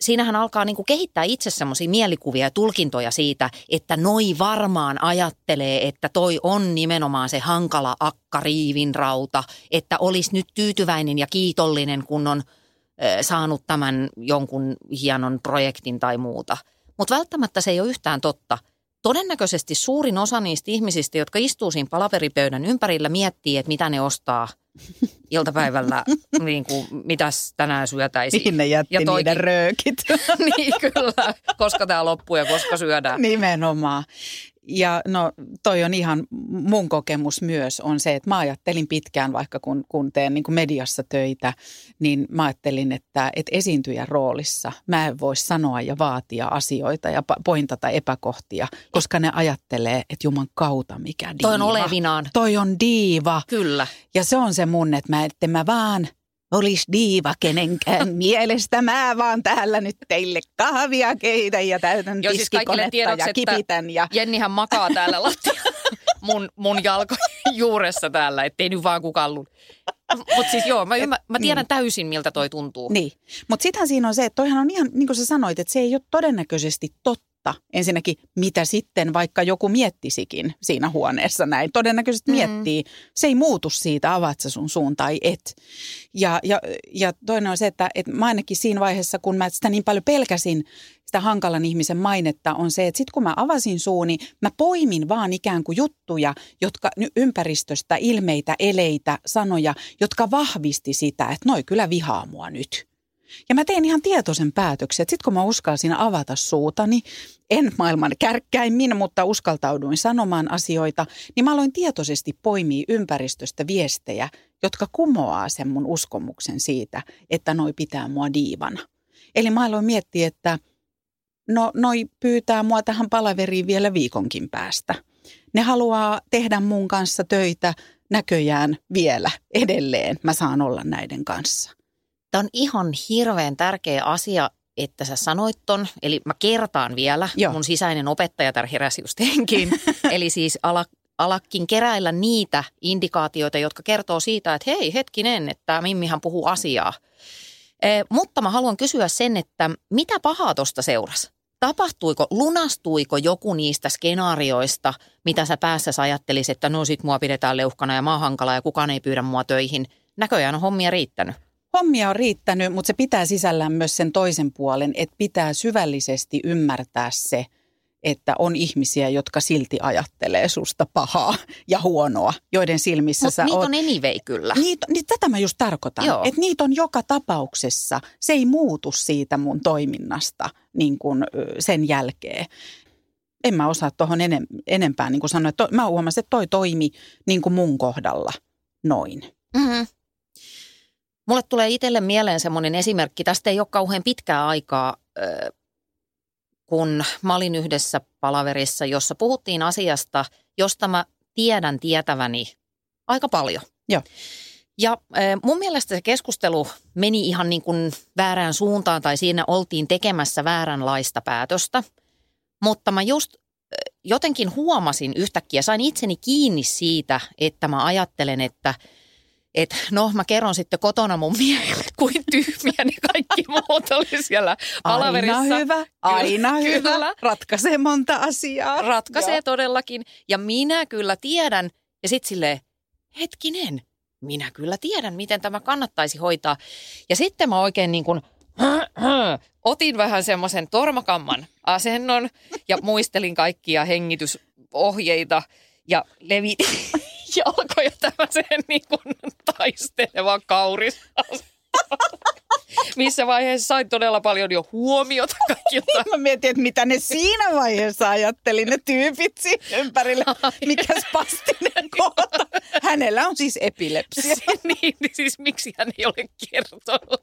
siinähän alkaa niin kuin kehittää itse semmoisia mielikuvia ja tulkintoja siitä, että noi varmaan ajattelee, että toi on nimenomaan se hankala akkariivin rauta, että olisi nyt tyytyväinen ja kiitollinen, kun on saanut tämän jonkun hienon projektin tai muuta. Mutta välttämättä se ei ole yhtään totta. Todennäköisesti suurin osa niistä ihmisistä, jotka istuu siinä palaveripöydän ympärillä, miettii, että mitä ne ostaa – iltapäivällä, niin kuin, mitäs tänään syötäisiin. Niin ne jätti ja toikin, niiden röökit. niin kyllä, koska tämä loppuu ja koska syödään. Nimenomaan. Ja no toi on ihan mun kokemus myös on se, että mä ajattelin pitkään vaikka kun, kun teen niin kuin mediassa töitä, niin mä ajattelin, että, että esiintyjän roolissa mä en voi sanoa ja vaatia asioita ja pointata epäkohtia, koska ne ajattelee, että juman kautta mikä diiva. Toi on olevinaan. Toi on diiva. Kyllä. Ja se on se mun, että mä, että mä vaan olisi diiva kenenkään mielestä. Mä vaan täällä nyt teille kahvia keitän ja täytän Joo, siis tiedoksi, ja kipitän. Ja... Jennihän makaa täällä lattia mun, mun jalkojen juuressa täällä, ettei nyt vaan kukaan lu... Mutta siis joo, mä, ymmär, mä tiedän niin. täysin, miltä toi tuntuu. Niin, mutta sittenhän siinä on se, että toihan on ihan, niin kuin sä sanoit, että se ei ole todennäköisesti totta totta. Ensinnäkin, mitä sitten vaikka joku miettisikin siinä huoneessa näin. Todennäköisesti mm. miettii. Se ei muutu siitä, avaat sä sun suun tai et. Ja, ja, ja toinen on se, että, että mä ainakin siinä vaiheessa, kun mä sitä niin paljon pelkäsin, sitä hankalan ihmisen mainetta on se, että sitten kun mä avasin suuni, mä poimin vaan ikään kuin juttuja, jotka ympäristöstä, ilmeitä, eleitä, sanoja, jotka vahvisti sitä, että noi kyllä vihaa mua nyt. Ja mä tein ihan tietoisen päätöksen, että sitten kun mä uskalsin avata suutani, en maailman kärkkäimmin, mutta uskaltauduin sanomaan asioita, niin mä aloin tietoisesti poimia ympäristöstä viestejä, jotka kumoaa sen mun uskomuksen siitä, että noi pitää mua diivana. Eli mä aloin miettiä, että no noi pyytää mua tähän palaveriin vielä viikonkin päästä. Ne haluaa tehdä mun kanssa töitä näköjään vielä edelleen. Mä saan olla näiden kanssa. Tämä on ihan hirveän tärkeä asia, että sä sanoit ton. Eli mä kertaan vielä. Joo. Mun sisäinen opettaja täällä heräsi just henkiin. eli siis ala, alakin keräillä niitä indikaatioita, jotka kertoo siitä, että hei hetkinen, että tämä Mimmihan puhuu asiaa. E, mutta mä haluan kysyä sen, että mitä pahaa tuosta seurasi? Tapahtuiko, lunastuiko joku niistä skenaarioista, mitä sä päässä ajattelisit, että no sit mua pidetään leuhkana ja mä oon hankala ja kukaan ei pyydä mua töihin. Näköjään on hommia riittänyt. Hommia on riittänyt, mutta se pitää sisällään myös sen toisen puolen, että pitää syvällisesti ymmärtää se, että on ihmisiä, jotka silti ajattelee susta pahaa ja huonoa, joiden silmissä Mutta sä niitä oot. on anyway kyllä. Niitä, niin tätä mä just tarkoitan, Joo. että niitä on joka tapauksessa. Se ei muutu siitä mun toiminnasta niin kuin ö, sen jälkeen. En mä osaa tuohon enem, enempää niin sanoa. Mä huomasin, että toi toimi niin kuin mun kohdalla noin. Mm-hmm. Mulle tulee itselle mieleen semmoinen esimerkki. Tästä ei ole kauhean pitkää aikaa, kun mä olin yhdessä palaverissa, jossa puhuttiin asiasta, josta mä tiedän tietäväni aika paljon. Joo. Ja mun mielestä se keskustelu meni ihan niin kuin väärään suuntaan tai siinä oltiin tekemässä vääränlaista päätöstä. Mutta mä just jotenkin huomasin yhtäkkiä, sain itseni kiinni siitä, että mä ajattelen, että – että no mä kerron sitten kotona mun miehelle, kuin tyhmiä ne kaikki muut oli siellä palaverissa. Aina hyvä, aina Kyllä. hyvä. Ratkaisee monta asiaa. Ratkaisee Joo. todellakin. Ja minä kyllä tiedän. Ja sitten silleen, hetkinen, minä kyllä tiedän, miten tämä kannattaisi hoitaa. Ja sitten mä oikein niin kuin otin vähän semmoisen tormakamman asennon ja muistelin kaikkia hengitysohjeita ja levitin jalkoja tämmöiseen niin kuin taisteleva kauris. Missä vaiheessa sain todella paljon jo huomiota kaikilta. Mä mietin, että mitä ne siinä vaiheessa ajatteli, ne tyypit siinä ympärillä. Mikä spastinen kohta. Hänellä on siis epilepsia. niin, niin siis miksi hän ei ole kertonut?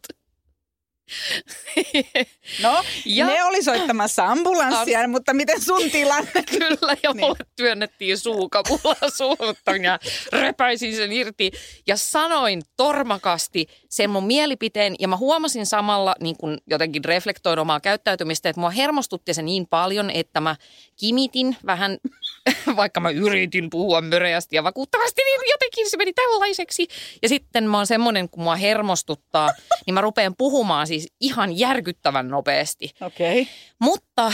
No, Ja- ne oli soittamassa ambulanssia, mutta miten sun tilanne? Kyllä, ja Niin. mulle työnnettiin suukapulla suuhun ja repäisin sen irti. Ja sanoin tormakasti sen mun mielipiteen, ja mä huomasin samalla, niin kun jotenkin reflektoin omaa käyttäytymistä, että mua hermostutti se niin paljon, että mä kimitin vähän, vaikka mä yritin puhua möreästi ja vakuuttavasti, niin jotenkin se meni tällaiseksi. Ja sitten mä oon semmoinen, kun mua hermostuttaa, niin mä rupean puhumaan siis ihan järkyttävän nopeasti. Okei. Okay. Mutta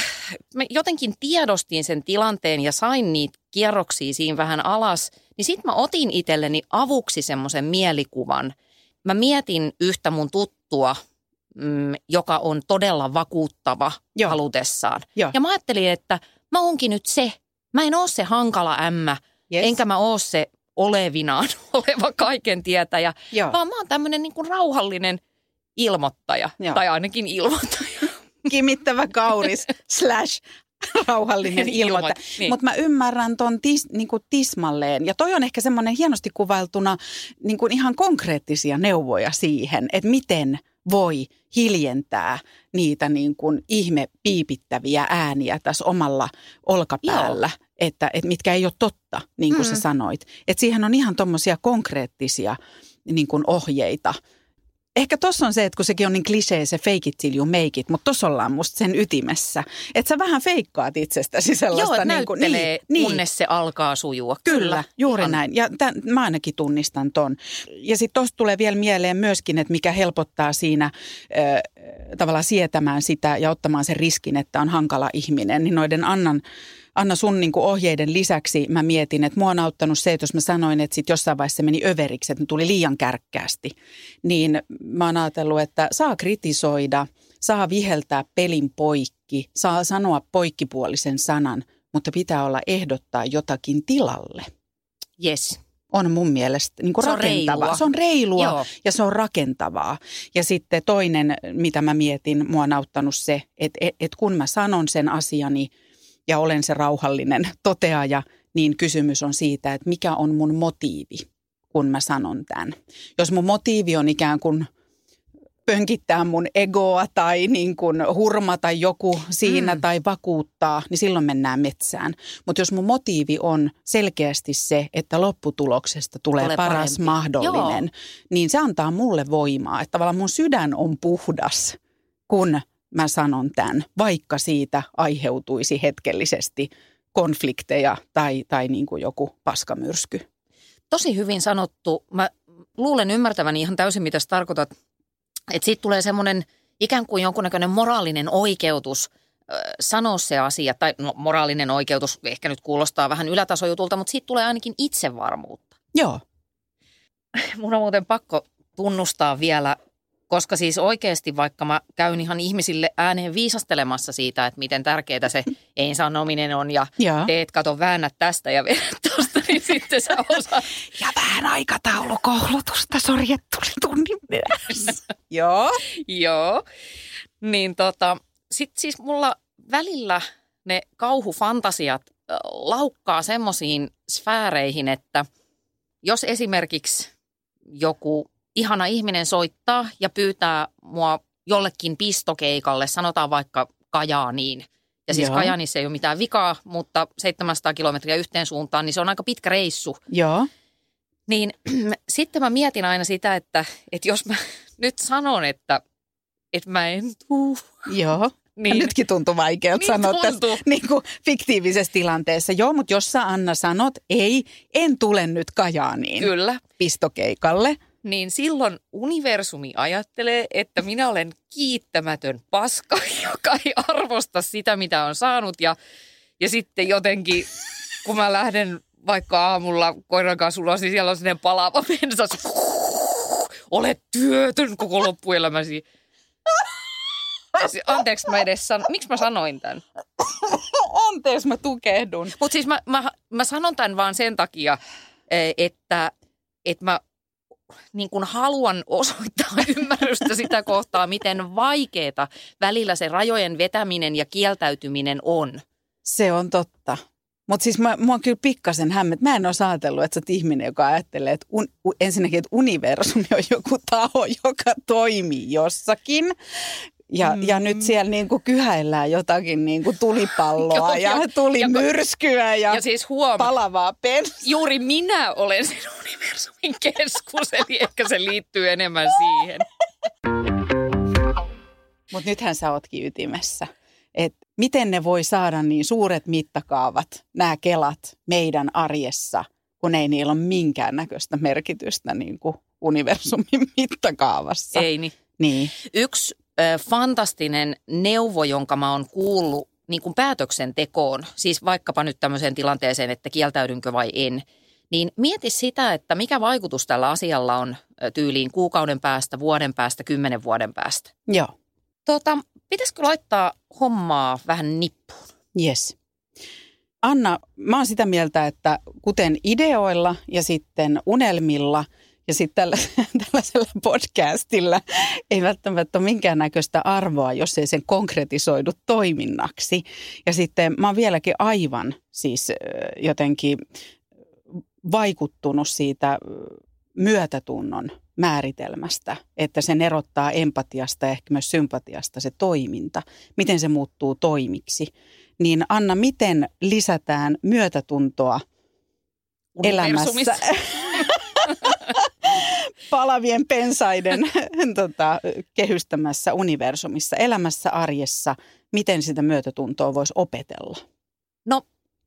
mä jotenkin tiedostin sen tilanteen ja sain niitä kierroksia siinä vähän alas. Niin sitten mä otin itselleni avuksi semmoisen mielikuvan. Mä mietin yhtä mun tuttua, mm, joka on todella vakuuttava Joo. halutessaan. Joo. Ja mä ajattelin, että mä oonkin nyt se. Mä en oo se hankala ämmä, Yes. enkä mä oo se olevinaan oleva kaiken tietäjä, Joo. vaan mä oon tämmöinen niin kuin rauhallinen ilmoittaja. Joo. Tai ainakin ilmoittaja. Kimittävä kauris slash rauhallinen Niin, ilmoittaja. ilmoit- Niin. niin. Mutta mä ymmärrän ton tis, niinku tismalleen. Ja toi on ehkä semmoinen hienosti kuvailtuna niinku ihan konkreettisia neuvoja siihen, että miten voi hiljentää niitä niin kuin ihme piipittäviä ääniä tässä omalla olkapäällä, että, että mitkä ei ole totta, niin kuin mm. sä sanoit. Että siihen on ihan tuommoisia konkreettisia niin kuin ohjeita. Ehkä tuossa on se, että kun sekin on niin klisee se fake it till you make it, mutta tuossa ollaan musta sen ytimessä. Että sä vähän feikkaat itsestäsi sellaista. Joo, niin kuin, niin, niin. kunnes se alkaa sujua. Kyllä, juuri ihan. näin. Ja tämän, mä ainakin tunnistan ton. Ja sitten tuosta tulee vielä mieleen myöskin, että mikä helpottaa siinä äh, tavallaan sietämään sitä ja ottamaan sen riskin, että on hankala ihminen. Niin noiden Annan, Anna sun niin kuin ohjeiden lisäksi mä mietin, että mua on auttanut se, että jos mä sanoin, että sit jossain vaiheessa se meni överiksi, että ne tuli liian kärkkäästi. Niin mä oon ajatellut, että saa kritisoida, saa viheltää pelin poikki, saa sanoa poikkipuolisen sanan, mutta pitää olla ehdottaa jotakin tilalle. Yes. on mun mielestä niin kuin Se on rakentavaa. reilua. Se on reilua Joo. ja se on rakentavaa. Ja sitten toinen, mitä mä mietin, mua on auttanut se, että et, et kun mä sanon sen asiani ja olen se rauhallinen toteaja, niin kysymys on siitä, että mikä on mun motiivi, kun mä sanon tämän. Jos mun motiivi on ikään kuin pönkittää mun egoa tai niin kuin hurmata joku siinä mm. tai vakuuttaa, niin silloin mennään metsään. Mutta jos mun motiivi on selkeästi se, että lopputuloksesta tulee, Tulee paras parempi. mahdollinen, Joo. niin se antaa mulle voimaa. Että tavallaan mun sydän on puhdas, kun mä sanon tämän, vaikka siitä aiheutuisi hetkellisesti konflikteja tai, tai niin kuin joku paskamyrsky. Tosi hyvin sanottu. Mä luulen ymmärtäväni ihan täysin, mitä sä tarkoitat. Että siitä tulee semmoinen ikään kuin jonkunnäköinen moraalinen oikeutus sanoa se asia. Tai no, moraalinen oikeutus ehkä nyt kuulostaa vähän ylätasojutulta, mutta siitä tulee ainakin itsevarmuutta. Joo, Mun on muuten pakko tunnustaa vielä, koska siis oikeasti vaikka mä käyn ihan ihmisille ääneen viisastelemassa siitä, että miten tärkeää se ei sanominen on ja Joo. teet, kato, väännät tästä ja vedät tosta, niin sitten sä osaat. Ja vähän aikataulukoulutusta, sori, että tuli tunnin myöhässä. Joo. Joo. Niin tota, sit siis mulla välillä ne kauhufantasiat laukkaa semmoisiin sfääreihin, että jos esimerkiksi joku ihana ihminen soittaa ja pyytää mua jollekin pistokeikalle, sanotaan vaikka Kajaaniin. Ja siis Joo. Kajaanissa ei ole mitään vikaa, mutta 700 kilometriä yhteen suuntaan, niin se on aika pitkä reissu. Joo. Niin sitten mä mietin aina sitä, että, että jos mä nyt sanon, että, että mä en tuu, Joo. Niin. niin Nytkin tuntuu vaikealta Niin sanoa tässä niin kuin fiktiivisessä tilanteessa. Joo, mutta jos sä Anna sanot, ei, en tule nyt Kajaaniin kyllä, pistokeikalle. Niin silloin universumi ajattelee, että minä olen kiittämätön paska, joka ei arvosta sitä, mitä on saanut. Ja, ja sitten jotenkin, kun mä lähden vaikka aamulla koiran kanssa ulos, niin siellä on sellainen palava pensas. Olet työtön koko loppuelämäsi. Anteeksi, mä edes san... Miksi mä sanoin tämän? Anteeksi, mä tukehdun. Mutta siis mä, mä, mä sanon tämän vaan sen takia, eh, että, että mä niin kuin haluan osoittaa ymmärrystä sitä kohtaa, miten vaikeeta välillä se rajojen vetäminen ja kieltäytyminen on. Se on totta. Mutta siis mä, mua on kyllä pikkasen hämmet. Mä en ole ajatellut, että sä oot ihminen, joka ajattelee, että un, ensinnäkin, että universumi on joku taho, joka toimii jossakin. Ja, mm. ja nyt siellä niinku kyhäillään jotakin niinku tulipalloa Joo, ja, ja- tulimyrskyä ja, Ja siis huom, palavaa pensaa. juuri minä olen sen universumin keskus, eli ehkä se liittyy enemmän siihen. Mutta nythän sä ootkin ytimessä. Et miten ne voi saada niin suuret mittakaavat, nämä kelat meidän arjessa, kun ei niillä ole minkäännäköistä merkitystä niin kuin universumin mittakaavassa. Ei niin. Niin. Yksi fantastinen neuvo, jonka mä oon kuullut niin kuin päätöksentekoon, siis vaikkapa nyt tämmöiseen tilanteeseen, että kieltäydynkö vai en, niin mieti sitä, että mikä vaikutus tällä asialla on tyyliin kuukauden päästä, vuoden päästä, kymmenen vuoden päästä. Joo, Tota, pitäisikö laittaa hommaa vähän nippuun? yes. Anna, mä oon sitä mieltä, että kuten ideoilla ja sitten unelmilla ja sitten tällä, tällaisella podcastilla ei välttämättä ole minkäännäköistä arvoa, jos ei sen konkretisoidu toiminnaksi. Ja sitten mä oon vieläkin aivan siis jotenkin vaikuttunut siitä myötätunnon määritelmästä, että sen erottaa empatiasta ja ehkä myös sympatiasta se toiminta, miten se muuttuu toimiksi. Niin Anna, miten lisätään myötätuntoa elämässä. palavien pensaiden tota, kehystämässä universumissa, elämässä, arjessa, miten sitä myötätuntoa voisi opetella? No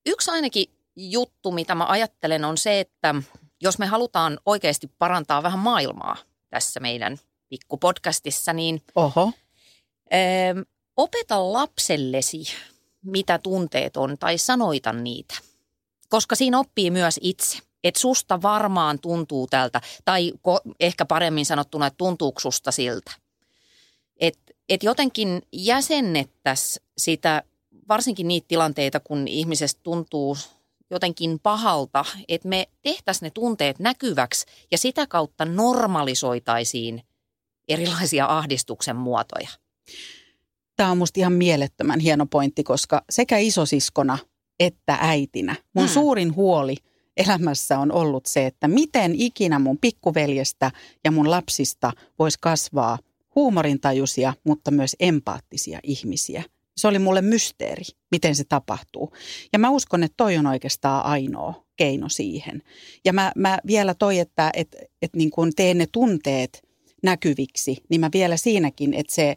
yksi ainakin juttu, mitä mä ajattelen, on se, että jos me halutaan oikeasti parantaa vähän maailmaa tässä meidän pikkupodcastissa, niin Oho, ö, opeta lapsellesi, mitä tunteet on, tai sanoita niitä. Koska siinä oppii myös itse. Että susta varmaan tuntuu tältä, tai ko- ehkä paremmin sanottuna, että tuntuuko susta siltä. Että et jotenkin jäsennettäisiin sitä, varsinkin niitä tilanteita, kun ihmisestä tuntuu jotenkin pahalta, että me tehtäisiin ne tunteet näkyväksi ja sitä kautta normalisoitaisiin erilaisia ahdistuksen muotoja. Tämä on musta ihan mielettömän hieno pointti, koska sekä isosiskona että äitinä mun Hmm. suurin huoli elämässä on ollut se, että miten ikinä mun pikkuveljestä ja mun lapsista voisi kasvaa huumorintajuisia, mutta myös empaattisia ihmisiä. Se oli mulle mysteeri, miten se tapahtuu. Ja mä uskon, että toi on oikeastaan ainoa keino siihen. Ja mä, mä vielä toi, että et, et niin kun teen ne tunteet näkyviksi, niin mä vielä siinäkin, että se,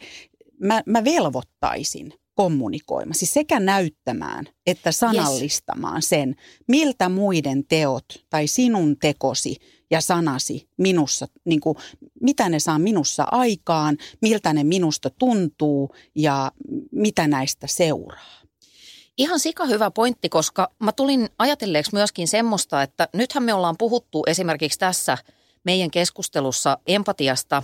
mä, mä velvoittaisin kommunikoimaan, siis sekä näyttämään että sanallistamaan yes. sen, miltä muiden teot tai sinun tekosi ja sanasi minussa, niin kuin, mitä ne saa minussa aikaan, miltä ne minusta tuntuu ja mitä näistä seuraa. Ihan sika hyvä pointti, koska mä tulin ajatelleeksi myöskin semmoista, että nythän me ollaan puhuttu esimerkiksi tässä meidän keskustelussa empatiasta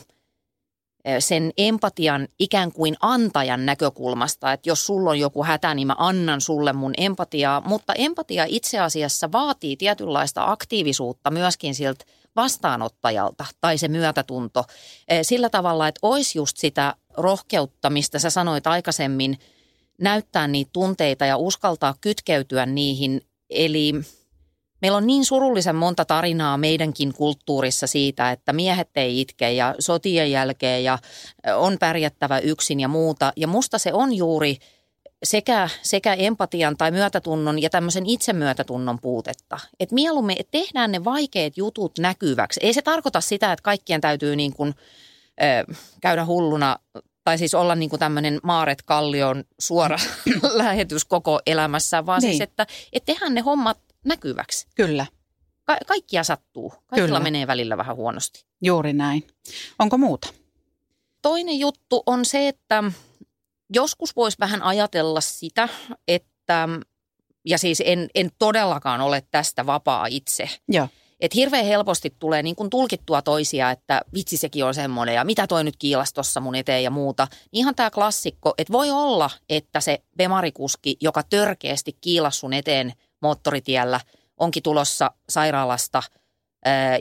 sen empatian ikään kuin antajan näkökulmasta, että jos sulla on joku hätä, niin mä annan sulle mun empatiaa, mutta empatia itse asiassa vaatii tietynlaista aktiivisuutta myöskin siltä vastaanottajalta tai se myötätunto sillä tavalla, että olisi just sitä rohkeutta, mistä sä sanoit aikaisemmin, näyttää niitä tunteita ja uskaltaa kytkeytyä niihin. Eli meillä on niin surullisen monta tarinaa meidänkin kulttuurissa siitä, että miehet ei itke ja sotien jälkeen ja on pärjättävä yksin ja muuta. Ja musta se on juuri sekä, sekä empatian tai myötätunnon ja tämmöisen itsemyötätunnon puutetta. Että mieluummin että tehdään ne vaikeat jutut näkyväksi. Ei se tarkoita sitä, että kaikkien täytyy niin kuin, ö, käydä hulluna tai siis olla niin kuin tämmöinen Maaret Kallion suora lähetys koko elämässä, vaan niin. Niin. siis, että, että tehdään ne hommat näkyväksi. Kyllä, Ka- kaikkia sattuu. Kaikilla Kyllä. menee välillä vähän huonosti. juuri näin. Onko muuta? Toinen juttu on se, että joskus voisi vähän ajatella sitä, että, ja siis en, en todellakaan ole tästä vapaa itse, Joo. että hirveän helposti tulee niin kuin tulkittua toisia, että vitsi sekin on semmoinen ja mitä toi nyt kiilas tuossa mun eteen ja muuta. Niin Ihan tämä klassikko, että voi olla, että se bemarikuski, joka törkeästi kiilas sun eteen moottoritiellä, onkin tulossa sairaalasta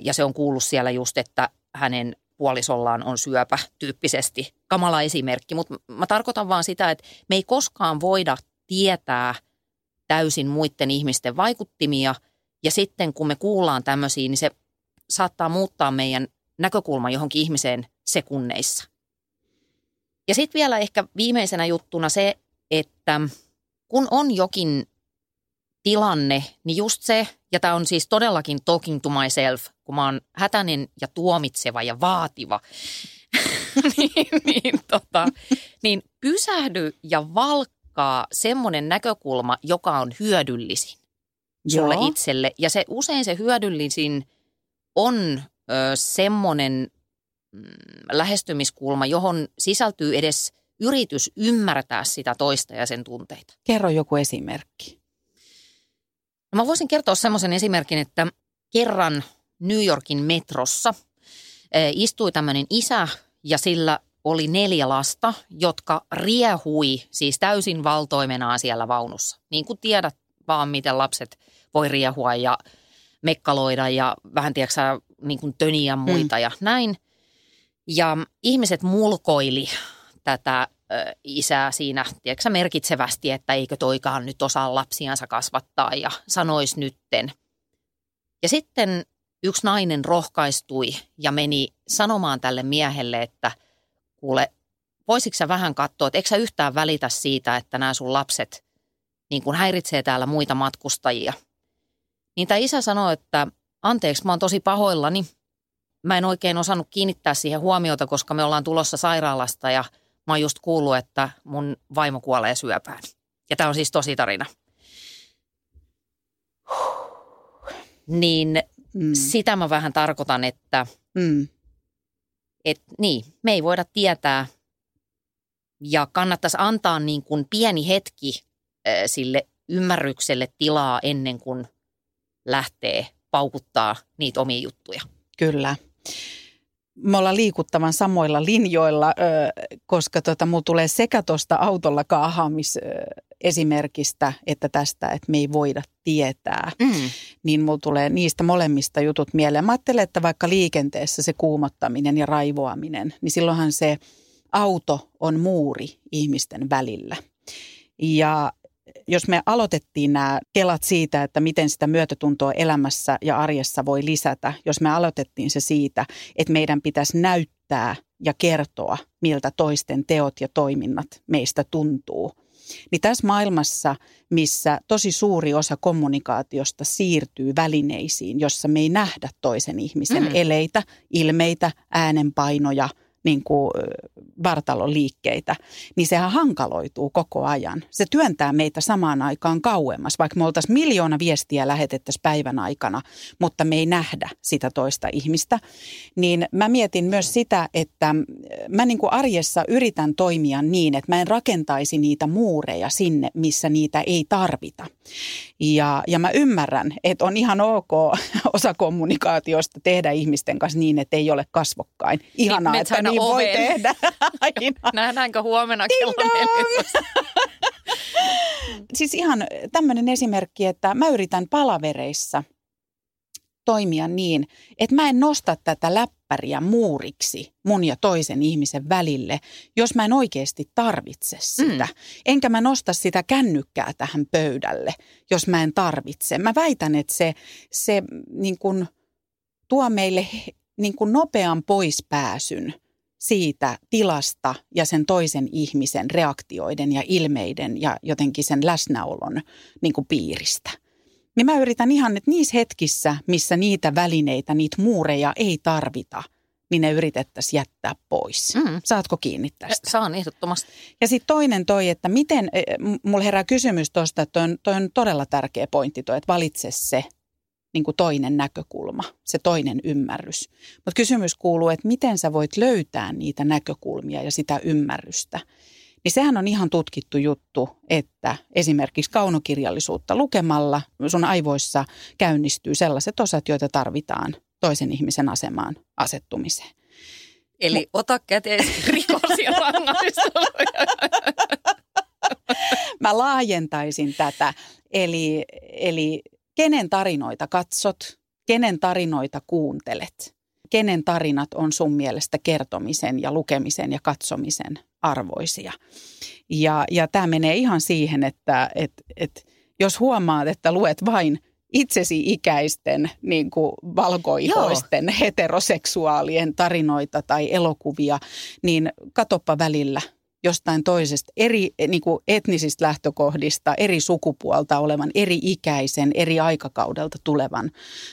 ja se on kuullut siellä just, että hänen puolisollaan on syöpä tyyppisesti. Kamala esimerkki, mutta mä tarkoitan vaan sitä, että me ei koskaan voida tietää täysin muiden ihmisten vaikuttimia – ja sitten kun me kuullaan tämmöisiä, niin se saattaa muuttaa meidän näkökulma johonkin ihmiseen sekunneissa. Ja sitten vielä ehkä viimeisenä juttuna se, että kun on jokin tilanne, niin just se, ja tämä on siis todellakin talking to myself, kun mä oon hätäinen ja tuomitseva ja vaativa, niin, niin, tota, niin pysähdy ja valkkaa semmoinen näkökulma, joka on hyödyllisin sulle Joo. itselle. Ja se usein se hyödyllisin on ö, semmoinen mm, lähestymiskulma, johon sisältyy edes yritys ymmärtää sitä toista ja sen tunteita. Kerro joku esimerkki. No mä voisin kertoa semmoisen esimerkin, että kerran New Yorkin metrossa eh, istui tämmöinen isä ja sillä oli neljä lasta, jotka riehui siis täysin valtoimenaan siellä vaunussa. Niin kuin tiedät vaan, miten lapset voi riehua ja mekkaloida ja vähän tiedätkö niin kuin töniä muita mm. ja näin. Ja ihmiset mulkoili tätä isää siinä, tiedätkö merkitsevästi, että eikö toikaan nyt osaa lapsiansa kasvattaa ja sanois nytten. Ja sitten yksi nainen rohkaistui ja meni sanomaan tälle miehelle, että kuule, voisitko sä vähän katsoa, että eikö sä yhtään välitä siitä, että nämä sun lapset niin kuin häiritsee täällä muita matkustajia. Niin tämä isä sanoi, että anteeksi, mä oon tosi pahoillani. Mä en oikein osannut kiinnittää siihen huomiota, koska me ollaan tulossa sairaalasta ja mä oon just kuullut, että mun vaimo kuolee syöpään. Ja tämä on siis tosi tarina. Niin Mm. sitä mä vähän tarkoitan, että Mm. et, niin, me ei voida tietää ja kannattaisi antaa niin kuin pieni hetki äh, sille ymmärrykselle tilaa ennen kuin lähtee paukuttaa niitä omia juttuja. Kyllä. Me ollaan liikuttavan samoilla linjoilla, koska tota, mulla tulee sekä tuosta autolla kaahaamis esimerkistä että tästä, että me ei voida tietää, Mm. niin mulla tulee niistä molemmista jutut mieleen. Mä ajattelen, että vaikka liikenteessä se kuumottaminen ja raivoaminen, niin silloinhan se auto on muuri ihmisten välillä. Ja jos me aloitettiin nämä kelat siitä, että miten sitä myötätuntoa elämässä ja arjessa voi lisätä, jos me aloitettiin se siitä, että meidän pitäisi näyttää ja kertoa, miltä toisten teot ja toiminnat meistä tuntuu, niin tässä maailmassa, missä tosi suuri osa kommunikaatiosta siirtyy välineisiin, jossa me ei nähdä toisen ihmisen Mm. eleitä, ilmeitä, äänenpainoja, niin kuin ö, vartalon liikkeitä, niin sehän hankaloituu koko ajan. Se työntää meitä samaan aikaan kauemmas, vaikka me oltaisiin miljoona viestiä lähetettäisiin päivän aikana, mutta me ei nähdä sitä toista ihmistä. Niin mä mietin myös sitä, että mä niin kuin arjessa yritän toimia niin, että mä en rakentaisi niitä muureja sinne, missä niitä ei tarvita. Ja, ja mä ymmärrän, että on ihan ok osa kommunikaatiosta tehdä ihmisten kanssa niin, että ei ole kasvokkain. Ihanaa, menet että aina niin voi oveen. tehdä. Aina. Nähdäänkö huomenna kello Ding dong! 14? Siis ihan tämmöinen esimerkki, että mä yritän palavereissa toimia niin, että mä en nosta tätä läppäriä muuriksi mun ja toisen ihmisen välille, jos mä en oikeasti tarvitse sitä. Mm. Enkä mä nosta sitä kännykkää tähän pöydälle, jos mä en tarvitse. Mä väitän, että se, se niin kuin tuo meille niin kuin nopean poispääsyn siitä tilasta ja sen toisen ihmisen reaktioiden ja ilmeiden ja jotenkin sen läsnäolon niin kuin piiristä. Niin mä yritän ihan, että niissä hetkissä, missä niitä välineitä, niitä muureja ei tarvita, niin ne yritettäisiin jättää pois. Mm. Saatko kiinni tästä? Saan ehdottomasti. Ja sitten toinen toi, että miten, eh, mulla herää kysymys tuosta, että toi on, toi on todella tärkeä pointti toi, että valitse se niin kuin toinen näkökulma, se toinen ymmärrys. Mutta kysymys kuuluu, että miten sä voit löytää niitä näkökulmia ja sitä ymmärrystä. Niin sehän on ihan tutkittu juttu, että esimerkiksi kaunokirjallisuutta lukemalla sun aivoissa käynnistyy sellaiset osat, joita tarvitaan toisen ihmisen asemaan asettumiseen. Eli ota käteen rikos ja mä laajentaisin tätä. Eli, eli kenen tarinoita katsot, kenen tarinoita kuuntelet, kenen tarinat on sun mielestä kertomisen ja lukemisen ja katsomisen arvoisia. Ja, ja tämä menee ihan siihen, että et, et, jos huomaat, että luet vain itsesi ikäisten niin kuin valkoihoisten heteroseksuaalien tarinoita tai elokuvia, niin katoppa välillä jostain toisesta eri niin kuin etnisistä lähtökohdista, eri sukupuolta olevan, eri ikäisen, eri aikakaudelta tulevan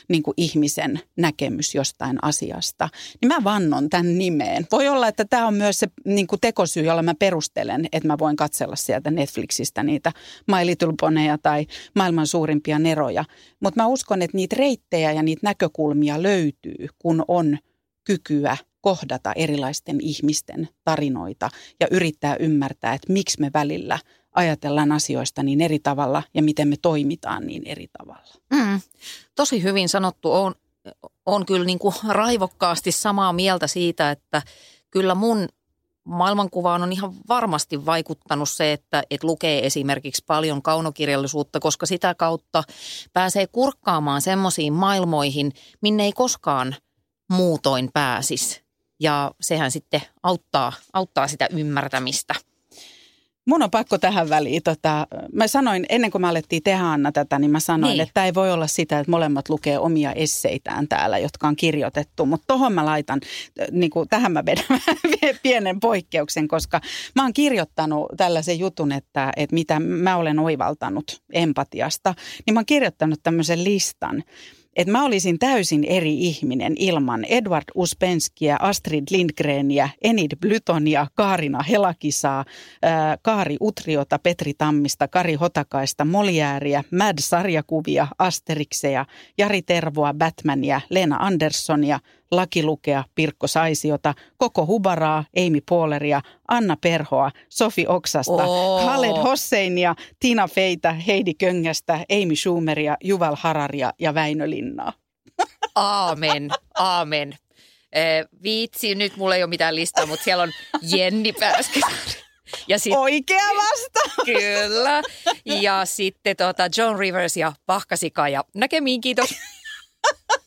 niin kuin ihmisen näkemys jostain asiasta. Niin mä vannon tämän nimeen. Voi olla, että tämä on myös se niin kuin tekosyy, jolla mä perustelen, että mä voin katsella sieltä Netflixistä niitä My Little Poneja tai maailman suurimpia neroja. Mutta mä uskon, että niitä reittejä ja niitä näkökulmia löytyy, kun on kykyä kohdata erilaisten ihmisten tarinoita ja yrittää ymmärtää, että miksi me välillä ajatellaan asioista niin eri tavalla ja miten me toimitaan niin eri tavalla. Mm, tosi hyvin sanottu. On, on kyllä niin kuin raivokkaasti samaa mieltä siitä, että kyllä mun maailmankuvaan on ihan varmasti vaikuttanut se, että, että lukee esimerkiksi paljon kaunokirjallisuutta, koska sitä kautta pääsee kurkkaamaan semmoisiin maailmoihin, minne ei koskaan muutoin pääsisi. Ja sehän sitten auttaa, auttaa sitä ymmärtämistä. Mun on pakko tähän väliin. Tota, mä sanoin, ennen kuin me alettiin tehdä Anna tätä, niin mä sanoin, Niin. että ei voi olla sitä, että molemmat lukee omia esseitään täällä, jotka on kirjoitettu. Mutta tohon mä laitan, niin kuin, tähän mä vedän pienen poikkeuksen, koska mä oon kirjoittanut tällaisen jutun, että, että mitä mä olen oivaltanut empatiasta. Niin mä oon kirjoittanut tämmöisen listan, että mä olisin täysin eri ihminen ilman Edward Uspenskia, Astrid Lindgreniä, Enid Blytonia, Kaarina Helakisaa, ää, Kaari Utriota, Petri Tammista, Kari Hotakaista, Moliääriä, Mad-sarjakuvia, Asterikseja, Jari Tervoa, Batmania, Leena Anderssonia, Lakilukea, Pirkko Saisiota, Koko Hubaraa, Amy Pooleria, Anna Perhoa, Sofi Oksasta, Oo. Khaled Hosseinia, Tina Feitä, Heidi Köngästä, Amy Schumeria, Juval Hararia ja Väinö Linnaa. Aamen, aamen. Eh, viitsi, nyt mulla ei ole mitään listaa, mutta siellä on Jenni Pääskysaari, Ja sit, Oikea vastaus. kyllä. Ja sitten tota John Rivers ja Pahkasika ja näkemiin, kiitos.